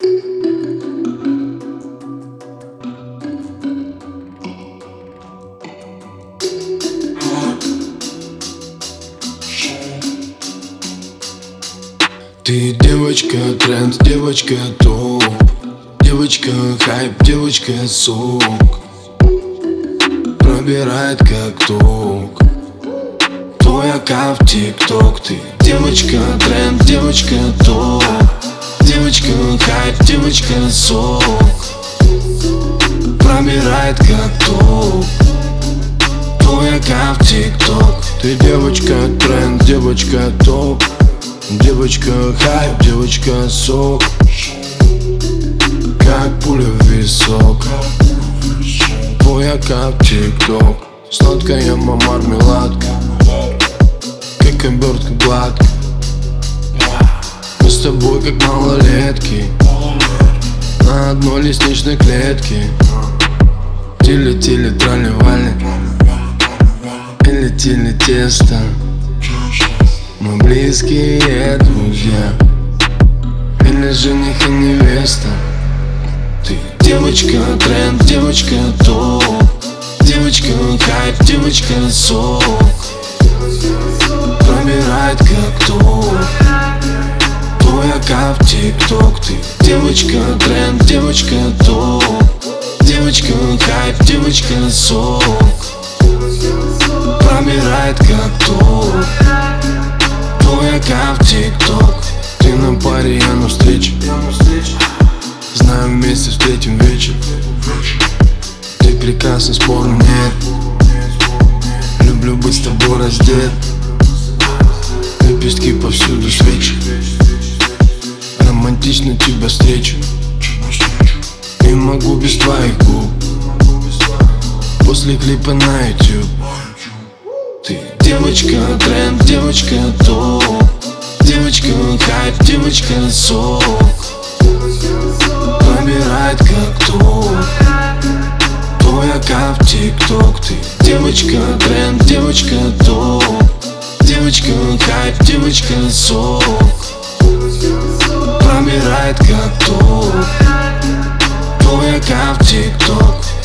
Ты девочка тренд, девочка топ Девочка хайп, девочка сок. Пробирает как ток. Твой аккаунт тикток Ты девочка тренд, девочка топ Девочка хайп, девочка сок Пробирает как ток Твой аккаунт тикток. Ты девочка тренд, девочка топ. Девочка хайп, девочка сок. Как пуля в висок. Твой аккаунт тикток. Сладкая мармеладка Как обертка гладко Мы с тобой как малолетки. На одной лестничной клетке. Тили-тили тролливали Или тили тесто. Мы близкие друзья. Или жених и невеста. Ты девочка тренд, девочка топ. Девочка хайп, девочка сок. Пробирает как аккаунт тикток Ты. Девочка тренд, девочка топ. Девочка хайп, девочка сок. Пробирает как ток Твой аккаунт тикток. Ты на паре, я на встрече. Знаю, вместе встретим вечер. Ты прекрасен, спору нет Люблю быть с тобой раздет. Лепестки повсюду свечи Романтично тебя встречу. Не могу без твоих губ. После клипа на YouTube ты девочка тренд, девочка топ. Девочка хайп, девочка сок. Пробирает как ток Твой аккаунт тикток. Ты девочка тренд, девочка топ. Девочка хайп, девочка сок Copyright като Публика в TikTok